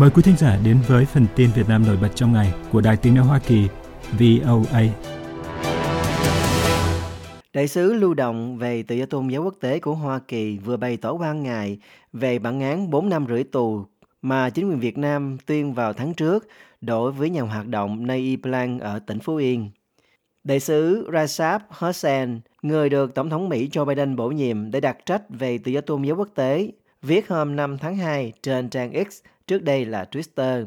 Mời quý thính giả đến với phần tin Việt Nam nổi bật trong ngày của Đài Tiếng nói Hoa Kỳ VOA. Đại sứ lưu động về tự do tôn giáo quốc tế của Hoa Kỳ vừa bày tỏ quan ngại về bản án 4 năm rưỡi tù mà chính quyền Việt Nam tuyên vào tháng trước đối với nhà hoạt động Nay Plan ở tỉnh Phú Yên. Đại sứ Rashad Hussain, người được Tổng thống Mỹ Joe Biden bổ nhiệm để đặc trách về tự do tôn giáo quốc tế, viết hôm 5 tháng 2 trên trang X, trước đây là Twitter.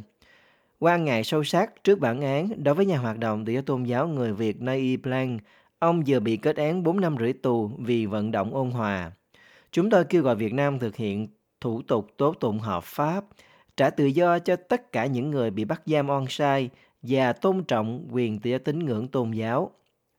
Quan ngại sâu sắc trước bản án đối với nhà hoạt động tự do tôn giáo người Việt Nay Blanc, ông vừa bị kết án 4 năm rưỡi tù vì vận động ôn hòa. Chúng tôi kêu gọi Việt Nam thực hiện thủ tục tố tụng hợp pháp, trả tự do cho tất cả những người bị bắt giam oan sai và tôn trọng quyền tự do tín ngưỡng tôn giáo.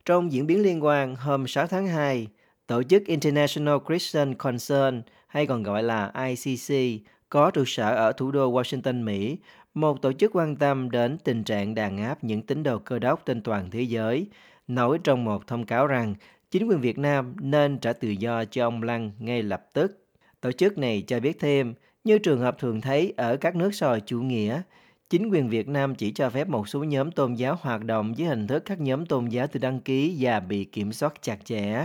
Trong diễn biến liên quan, hôm 6 tháng 2, tổ chức International Christian Concern hay còn gọi là ICC có trụ sở ở thủ đô Washington, Mỹ, một tổ chức quan tâm đến tình trạng đàn áp những tín đồ cơ đốc trên toàn thế giới, nói trong một thông cáo rằng chính quyền Việt Nam nên trả tự do cho ông Lăng ngay lập tức. Tổ chức này cho biết thêm, như trường hợp thường thấy ở các nước sòi chủ nghĩa, chính quyền Việt Nam chỉ cho phép một số nhóm tôn giáo hoạt động dưới hình thức các nhóm tôn giáo tự đăng ký và bị kiểm soát chặt chẽ.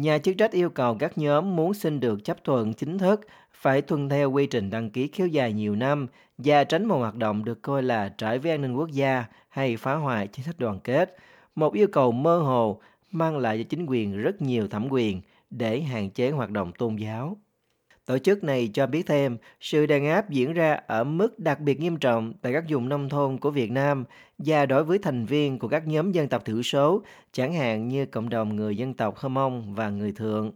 Nhà chức trách yêu cầu các nhóm muốn xin được chấp thuận chính thức phải tuân theo quy trình đăng ký kéo dài nhiều năm và tránh một hoạt động được coi là trái với an ninh quốc gia hay phá hoại chính sách đoàn kết. Một yêu cầu mơ hồ mang lại cho chính quyền rất nhiều thẩm quyền để hạn chế hoạt động tôn giáo. Tổ chức này cho biết thêm, sự đàn áp diễn ra ở mức đặc biệt nghiêm trọng tại các vùng nông thôn của Việt Nam và đối với thành viên của các nhóm dân tộc thiểu số, chẳng hạn như cộng đồng người dân tộc Hơ Mông và người Thượng.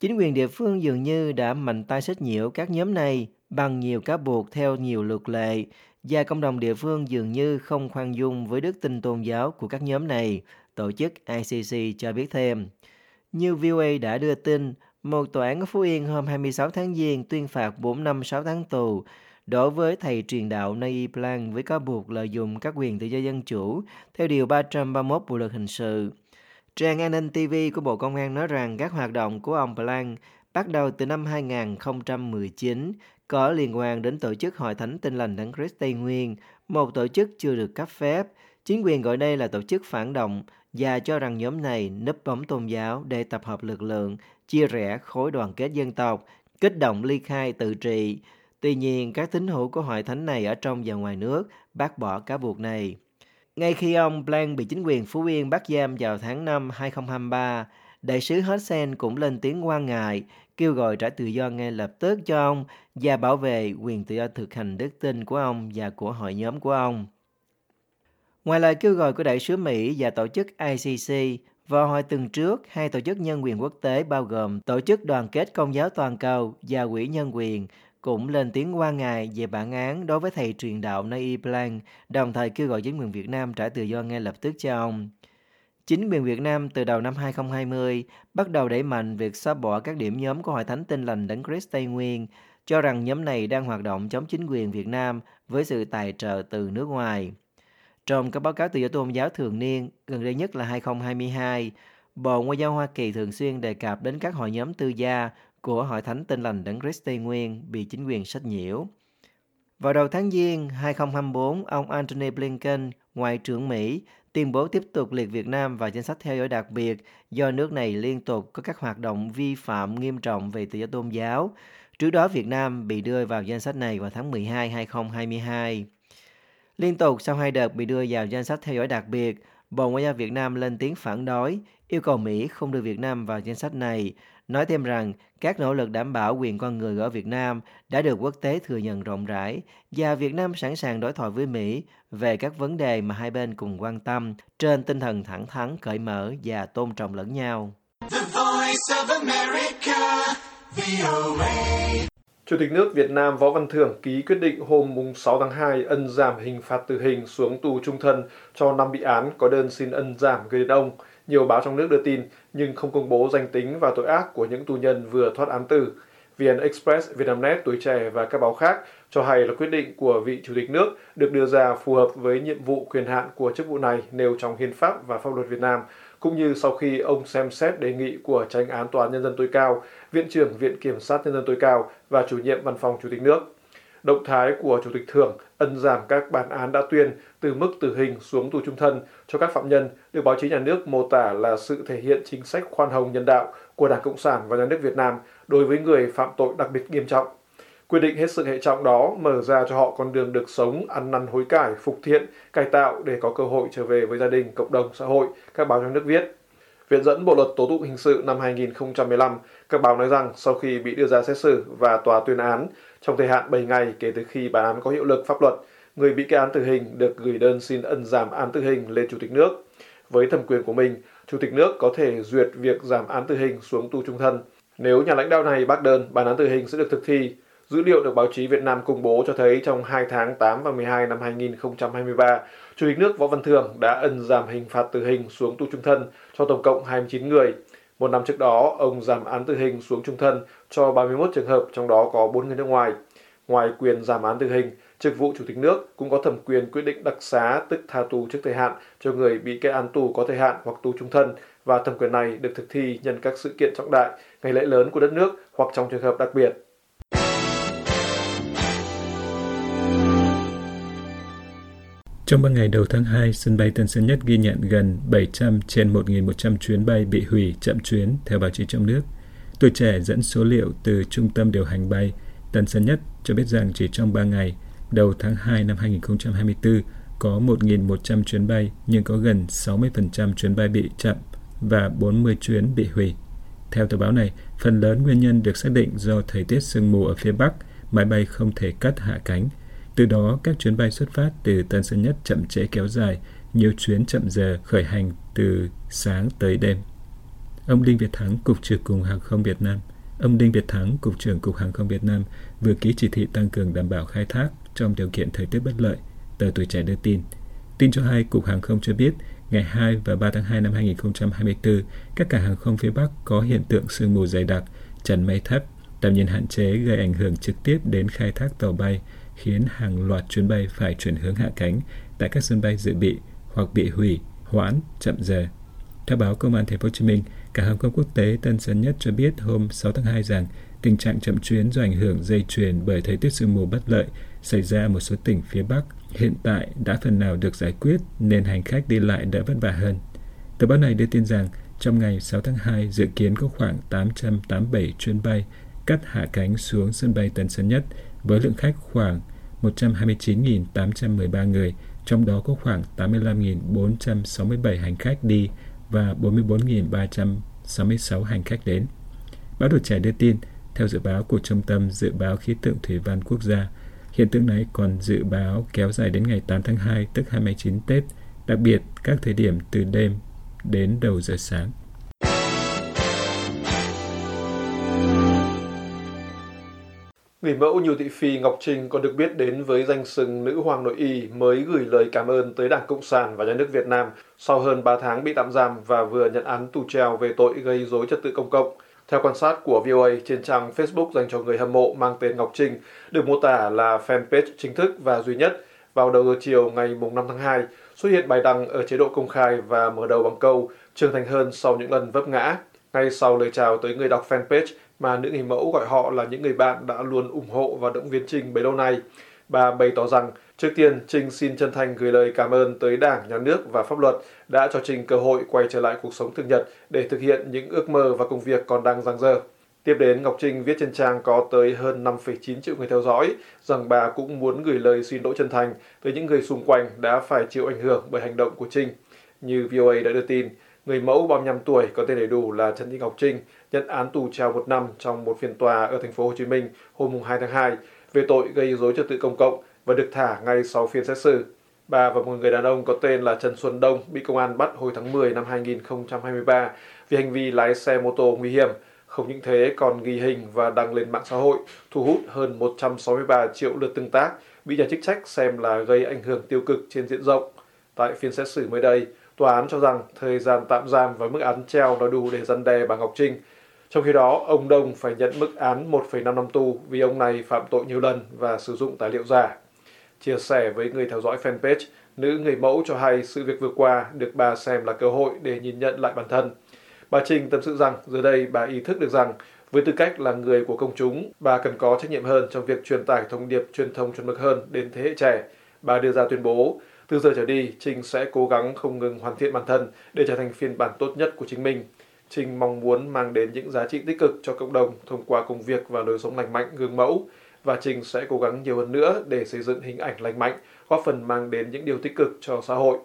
Chính quyền địa phương dường như đã mạnh tay sách nhiễu các nhóm này bằng nhiều cáo buộc theo nhiều luật lệ và cộng đồng địa phương dường như không khoan dung với đức tin tôn giáo của các nhóm này, tổ chức ICC cho biết thêm. Như VOA đã đưa tin, một tòa án ở Phú Yên hôm 26 tháng Giêng tuyên phạt 4 năm 6 tháng tù đối với thầy truyền đạo Nay Plan với cáo buộc lợi dụng các quyền tự do dân chủ theo Điều 331 Bộ Luật Hình sự. Trang an ninh TV của Bộ Công an nói rằng các hoạt động của ông Plan bắt đầu từ năm 2019 có liên quan đến tổ chức Hội Thánh Tinh Lành Đấng Christ Tây Nguyên, một tổ chức chưa được cấp phép. Chính quyền gọi đây là tổ chức phản động và cho rằng nhóm này nấp bóng tôn giáo để tập hợp lực lượng, chia rẽ khối đoàn kết dân tộc, kích động ly khai tự trị. Tuy nhiên, các tín hữu của hội thánh này ở trong và ngoài nước bác bỏ cáo buộc này. Ngay khi ông Blank bị chính quyền Phú Yên bắt giam vào tháng 5 2023, đại sứ Hudson cũng lên tiếng quan ngại, kêu gọi trả tự do ngay lập tức cho ông và bảo vệ quyền tự do thực hành đức tin của ông và của hội nhóm của ông. Ngoài lời kêu gọi của đại sứ Mỹ và tổ chức ICC, vào hồi tuần trước, hai tổ chức nhân quyền quốc tế bao gồm Tổ chức Đoàn kết Công giáo Toàn cầu và Quỹ Nhân quyền cũng lên tiếng quan ngại về bản án đối với thầy truyền đạo Nay Blanc, đồng thời kêu gọi chính quyền Việt Nam trả tự do ngay lập tức cho ông. Chính quyền Việt Nam từ đầu năm 2020 bắt đầu đẩy mạnh việc xóa bỏ các điểm nhóm của Hội Thánh Tinh Lành Đấng Christ Tây Nguyên, cho rằng nhóm này đang hoạt động chống chính quyền Việt Nam với sự tài trợ từ nước ngoài. Trong các báo cáo tự do tôn giáo thường niên, gần đây nhất là 2022, Bộ Ngoại giao Hoa Kỳ thường xuyên đề cập đến các hội nhóm tư gia của Hội Thánh Tinh Lành Đấng Christ Tây Nguyên bị chính quyền sách nhiễu. Vào đầu tháng Giêng 2024, ông Antony Blinken, Ngoại trưởng Mỹ, tuyên bố tiếp tục liệt Việt Nam vào danh sách theo dõi đặc biệt do nước này liên tục có các hoạt động vi phạm nghiêm trọng về tự do tôn giáo. Trước đó, Việt Nam bị đưa vào danh sách này vào tháng 12 2022. Liên tục sau hai đợt bị đưa vào danh sách theo dõi đặc biệt, Bộ Ngoại giao Việt Nam lên tiếng phản đối, yêu cầu Mỹ không đưa Việt Nam vào danh sách này, nói thêm rằng các nỗ lực đảm bảo quyền con người ở Việt Nam đã được quốc tế thừa nhận rộng rãi và Việt Nam sẵn sàng đối thoại với Mỹ về các vấn đề mà hai bên cùng quan tâm trên tinh thần thẳng thắn, cởi mở và tôn trọng lẫn nhau. The Voice of America, VOA. Chủ tịch nước Việt Nam Võ Văn Thưởng ký quyết định hôm 6 tháng 2 ân giảm hình phạt tử hình xuống tù trung thân cho 5 bị án có đơn xin ân giảm gửi đến ông. Nhiều báo trong nước đưa tin nhưng không công bố danh tính và tội ác của những tù nhân vừa thoát án tử. VN Express, Vietnamnet, Tuổi Trẻ và các báo khác cho hay là quyết định của vị chủ tịch nước được đưa ra phù hợp với nhiệm vụ quyền hạn của chức vụ này nêu trong hiến pháp và pháp luật Việt Nam cũng như sau khi ông xem xét đề nghị của tranh án tòa án nhân dân tối cao, viện trưởng viện kiểm sát nhân dân tối cao và chủ nhiệm văn phòng chủ tịch nước. Động thái của Chủ tịch Thưởng ân giảm các bản án đã tuyên từ mức tử hình xuống tù trung thân cho các phạm nhân được báo chí nhà nước mô tả là sự thể hiện chính sách khoan hồng nhân đạo của Đảng Cộng sản và nhà nước Việt Nam đối với người phạm tội đặc biệt nghiêm trọng. Quyết định hết sức hệ trọng đó mở ra cho họ con đường được sống, ăn năn hối cải, phục thiện, cải tạo để có cơ hội trở về với gia đình, cộng đồng, xã hội, các báo trong nước viết. Viện dẫn Bộ luật tố tụng hình sự năm 2015, các báo nói rằng sau khi bị đưa ra xét xử và tòa tuyên án, trong thời hạn 7 ngày kể từ khi bản án có hiệu lực pháp luật, người bị kết án tử hình được gửi đơn xin ân giảm án tử hình lên Chủ tịch nước. Với thẩm quyền của mình, Chủ tịch nước có thể duyệt việc giảm án tử hình xuống tù trung thân. Nếu nhà lãnh đạo này bác đơn, bản án tử hình sẽ được thực thi. Dữ liệu được báo chí Việt Nam công bố cho thấy trong 2 tháng 8 và 12 năm 2023, Chủ tịch nước Võ Văn Thưởng đã ân giảm hình phạt tử hình xuống tù trung thân cho tổng cộng 29 người. Một năm trước đó, ông giảm án tử hình xuống trung thân cho 31 trường hợp, trong đó có 4 người nước ngoài. Ngoài quyền giảm án tử hình, chức vụ chủ tịch nước cũng có thẩm quyền quyết định đặc xá tức tha tù trước thời hạn cho người bị kết án tù có thời hạn hoặc tù trung thân và thẩm quyền này được thực thi nhân các sự kiện trọng đại, ngày lễ lớn của đất nước hoặc trong trường hợp đặc biệt. Trong 3 ngày đầu tháng 2, sân bay Tân Sơn Nhất ghi nhận gần 700 trên 1.100 chuyến bay bị hủy chậm chuyến theo báo chí trong nước. Tuổi trẻ dẫn số liệu từ Trung tâm điều hành bay Tân Sơn Nhất cho biết rằng chỉ trong 3 ngày đầu tháng 2 năm 2024 có 1.100 chuyến bay nhưng có gần 60% chuyến bay bị chậm và 40 chuyến bị hủy. Theo tờ báo này, phần lớn nguyên nhân được xác định do thời tiết sương mù ở phía Bắc, máy bay không thể cất hạ cánh. Từ đó, các chuyến bay xuất phát từ Tân Sơn Nhất chậm trễ kéo dài, nhiều chuyến chậm giờ khởi hành từ sáng tới đêm. Ông Đinh Việt Thắng, Cục trưởng Cục Hàng không Việt Nam, ông Đinh Việt Thắng, Cục trưởng Cục Hàng không Việt Nam vừa ký chỉ thị tăng cường đảm bảo khai thác trong điều kiện thời tiết bất lợi, tờ tuổi trẻ đưa tin. Tin cho hay, Cục Hàng không cho biết, ngày 2 và 3 tháng 2 năm 2024, các cảng hàng không phía Bắc có hiện tượng sương mù dày đặc, trần mây thấp, tầm nhìn hạn chế gây ảnh hưởng trực tiếp đến khai thác tàu bay, khiến hàng loạt chuyến bay phải chuyển hướng hạ cánh tại các sân bay dự bị hoặc bị hủy, hoãn, chậm giờ. Theo báo Công an Thành phố Hồ Chí Minh, Cảng hàng không quốc tế Tân Sơn Nhất cho biết hôm 6 tháng 2 rằng tình trạng chậm chuyến do ảnh hưởng dây chuyền bởi thời tiết sương mù bất lợi xảy ra một số tỉnh phía Bắc hiện tại đã phần nào được giải quyết nên hành khách đi lại đỡ vất vả hơn. Tờ báo này đưa tin rằng trong ngày 6 tháng 2 dự kiến có khoảng 887 chuyến bay cắt hạ cánh xuống sân bay Tân Sơn Nhất với lượng khách khoảng 129.813 người, trong đó có khoảng 85.467 hành khách đi và 44.366 hành khách đến. Báo Tuổi Trẻ đưa tin, theo dự báo của Trung tâm Dự báo Khí tượng Thủy văn Quốc gia, hiện tượng này còn dự báo kéo dài đến ngày 8 tháng 2, tức 29 Tết, đặc biệt các thời điểm từ đêm đến đầu giờ sáng. Người mẫu nhiều thị phi Ngọc Trinh còn được biết đến với danh sừng nữ hoàng nội y mới gửi lời cảm ơn tới Đảng Cộng sản và nhà nước Việt Nam sau hơn 3 tháng bị tạm giam và vừa nhận án tù treo về tội gây rối trật tự công cộng. Theo quan sát của VOA trên trang Facebook dành cho người hâm mộ mang tên Ngọc Trinh, được mô tả là fanpage chính thức và duy nhất, vào đầu giờ chiều ngày 5 tháng 2, xuất hiện bài đăng ở chế độ công khai và mở đầu bằng câu trưởng thành hơn sau những lần vấp ngã. Ngay sau lời chào tới người đọc fanpage mà nữ hình mẫu gọi họ là những người bạn đã luôn ủng hộ và động viên Trinh bấy lâu nay, bà bày tỏ rằng Trước tiên, Trinh xin chân thành gửi lời cảm ơn tới Đảng, Nhà nước và pháp luật đã cho Trinh cơ hội quay trở lại cuộc sống thường nhật để thực hiện những ước mơ và công việc còn đang dang dở. Tiếp đến, Ngọc Trinh viết trên trang có tới hơn 5,9 triệu người theo dõi rằng bà cũng muốn gửi lời xin lỗi chân thành tới những người xung quanh đã phải chịu ảnh hưởng bởi hành động của Trinh. Như VOA đã đưa tin, người mẫu 35 tuổi có tên đầy đủ là Trần Thị Ngọc Trinh nhận án tù treo một năm trong một phiên tòa ở thành phố Hồ Chí Minh hôm 2 tháng 2 về tội gây dối trật tự công cộng và được thả ngay sau phiên xét xử. Bà và một người đàn ông có tên là Trần Xuân Đông bị công an bắt hồi tháng 10 năm 2023 vì hành vi lái xe mô tô nguy hiểm. Không những thế còn ghi hình và đăng lên mạng xã hội, thu hút hơn 163 triệu lượt tương tác, bị nhà chức trách xem là gây ảnh hưởng tiêu cực trên diện rộng. Tại phiên xét xử mới đây, tòa án cho rằng thời gian tạm giam và mức án treo đã đủ để răn đe bà Ngọc Trinh. Trong khi đó, ông Đông phải nhận mức án 1,5 năm tù vì ông này phạm tội nhiều lần và sử dụng tài liệu giả. Chia sẻ với người theo dõi fanpage, nữ người mẫu cho hay sự việc vừa qua được bà xem là cơ hội để nhìn nhận lại bản thân. Bà Trinh tâm sự rằng giờ đây bà ý thức được rằng Với tư cách là người của công chúng, bà cần có trách nhiệm hơn trong việc truyền tải thông điệp truyền thông chuẩn mực hơn đến thế hệ trẻ. Bà đưa ra tuyên bố, từ giờ trở đi, Trinh sẽ cố gắng không ngừng hoàn thiện bản thân để trở thành phiên bản tốt nhất của chính mình. Trinh mong muốn mang đến những giá trị tích cực cho cộng đồng thông qua công việc và lối sống lành mạnh gương mẫu và Trinh sẽ cố gắng nhiều hơn nữa để xây dựng hình ảnh lành mạnh, góp phần mang đến những điều tích cực cho xã hội.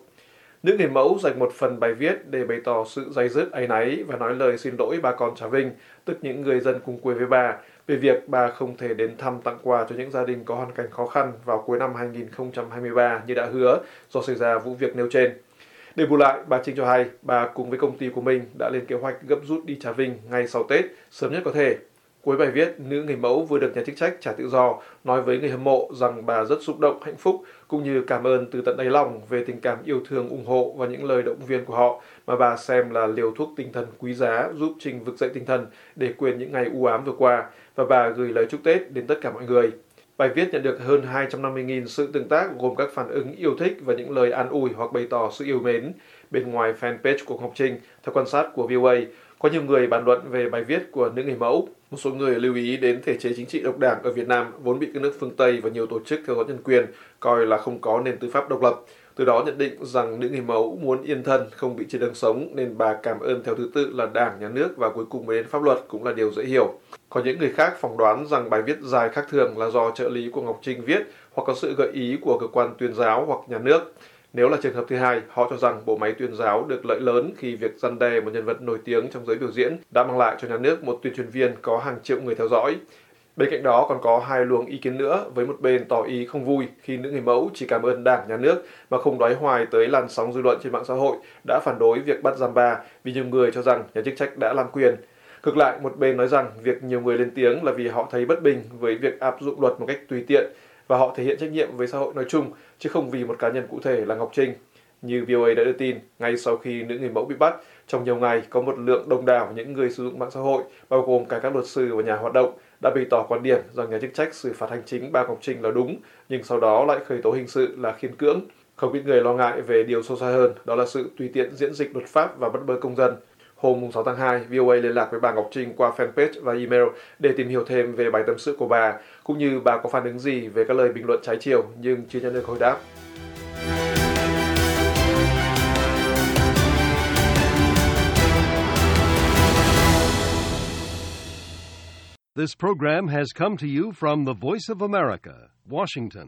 Nữ người mẫu dành một phần bài viết để bày tỏ sự dây dứt áy náy và nói lời xin lỗi bà con Trà Vinh, tức những người dân cùng quê với bà, về việc bà không thể đến thăm tặng quà cho những gia đình có hoàn cảnh khó khăn vào cuối năm 2023 như đã hứa do xảy ra vụ việc nêu trên. Để bù lại, bà Trinh cho hay bà cùng với công ty của mình đã lên kế hoạch gấp rút đi Trà Vinh ngay sau Tết, sớm nhất có thể. Cuối bài viết, nữ người mẫu vừa được nhà chức trách trả tự do, nói với người hâm mộ rằng bà rất xúc động, hạnh phúc, cũng như cảm ơn từ tận đáy lòng về tình cảm yêu thương, ủng hộ và những lời động viên của họ mà bà xem là liều thuốc tinh thần quý giá giúp Trinh vực dậy tinh thần để quên những ngày u ám vừa qua và bà gửi lời chúc Tết đến tất cả mọi người. Bài viết nhận được hơn 250.000 sự tương tác gồm các phản ứng yêu thích và những lời an ủi hoặc bày tỏ sự yêu mến. Bên ngoài fanpage của Ngọc Trinh, theo quan sát của VOA, có nhiều người bàn luận về bài viết của nữ người mẫu. Một số người lưu ý đến thể chế chính trị độc đảng ở Việt Nam vốn bị các nước phương Tây và nhiều tổ chức theo dõi nhân quyền coi là không có nền tư pháp độc lập. Từ đó nhận định rằng nữ người mẫu muốn yên thân, không bị chia đơn sống nên bà cảm ơn theo thứ tự là đảng, nhà nước và cuối cùng mới đến pháp luật cũng là điều dễ hiểu. Có những người khác phỏng đoán rằng bài viết dài khác thường là do trợ lý của Ngọc Trinh viết hoặc có sự gợi ý của cơ quan tuyên giáo hoặc nhà nước. Nếu là trường hợp thứ hai, họ cho rằng bộ máy tuyên giáo được lợi lớn khi việc răn đe một nhân vật nổi tiếng trong giới biểu diễn đã mang lại cho nhà nước một tuyên truyền viên có hàng triệu người theo dõi. Bên cạnh đó còn có hai luồng ý kiến nữa với một bên tỏ ý không vui khi nữ người mẫu chỉ cảm ơn đảng nhà nước mà không đoái hoài tới làn sóng dư luận trên mạng xã hội đã phản đối việc bắt giam bà vì nhiều người cho rằng nhà chức trách đã làm quyền. Ngược lại, một bên nói rằng việc nhiều người lên tiếng là vì họ thấy bất bình với việc áp dụng luật một cách tùy tiện và họ thể hiện trách nhiệm với xã hội nói chung chứ không vì một cá nhân cụ thể là Ngọc Trinh. Như VOA đã đưa tin, ngay sau khi nữ người mẫu bị bắt, trong nhiều ngày có một lượng đông đảo những người sử dụng mạng xã hội, bao gồm cả các luật sư và nhà hoạt động, đã bày tỏ quan điểm rằng nhà chức trách xử phạt hành chính bà Ngọc Trinh là đúng, nhưng sau đó lại khởi tố hình sự là khiên cưỡng. Không ít người lo ngại về điều sâu xa hơn, đó là sự tùy tiện diễn dịch luật pháp và bắt bớ công dân. Hôm 6 tháng 2, VOA liên lạc với bà Ngọc Trinh qua fanpage và email để tìm hiểu thêm về bài tâm sự của bà, cũng như bà có phản ứng gì về các lời bình luận trái chiều nhưng chưa nhận được hồi đáp. This program has come to you from the Voice of America, Washington.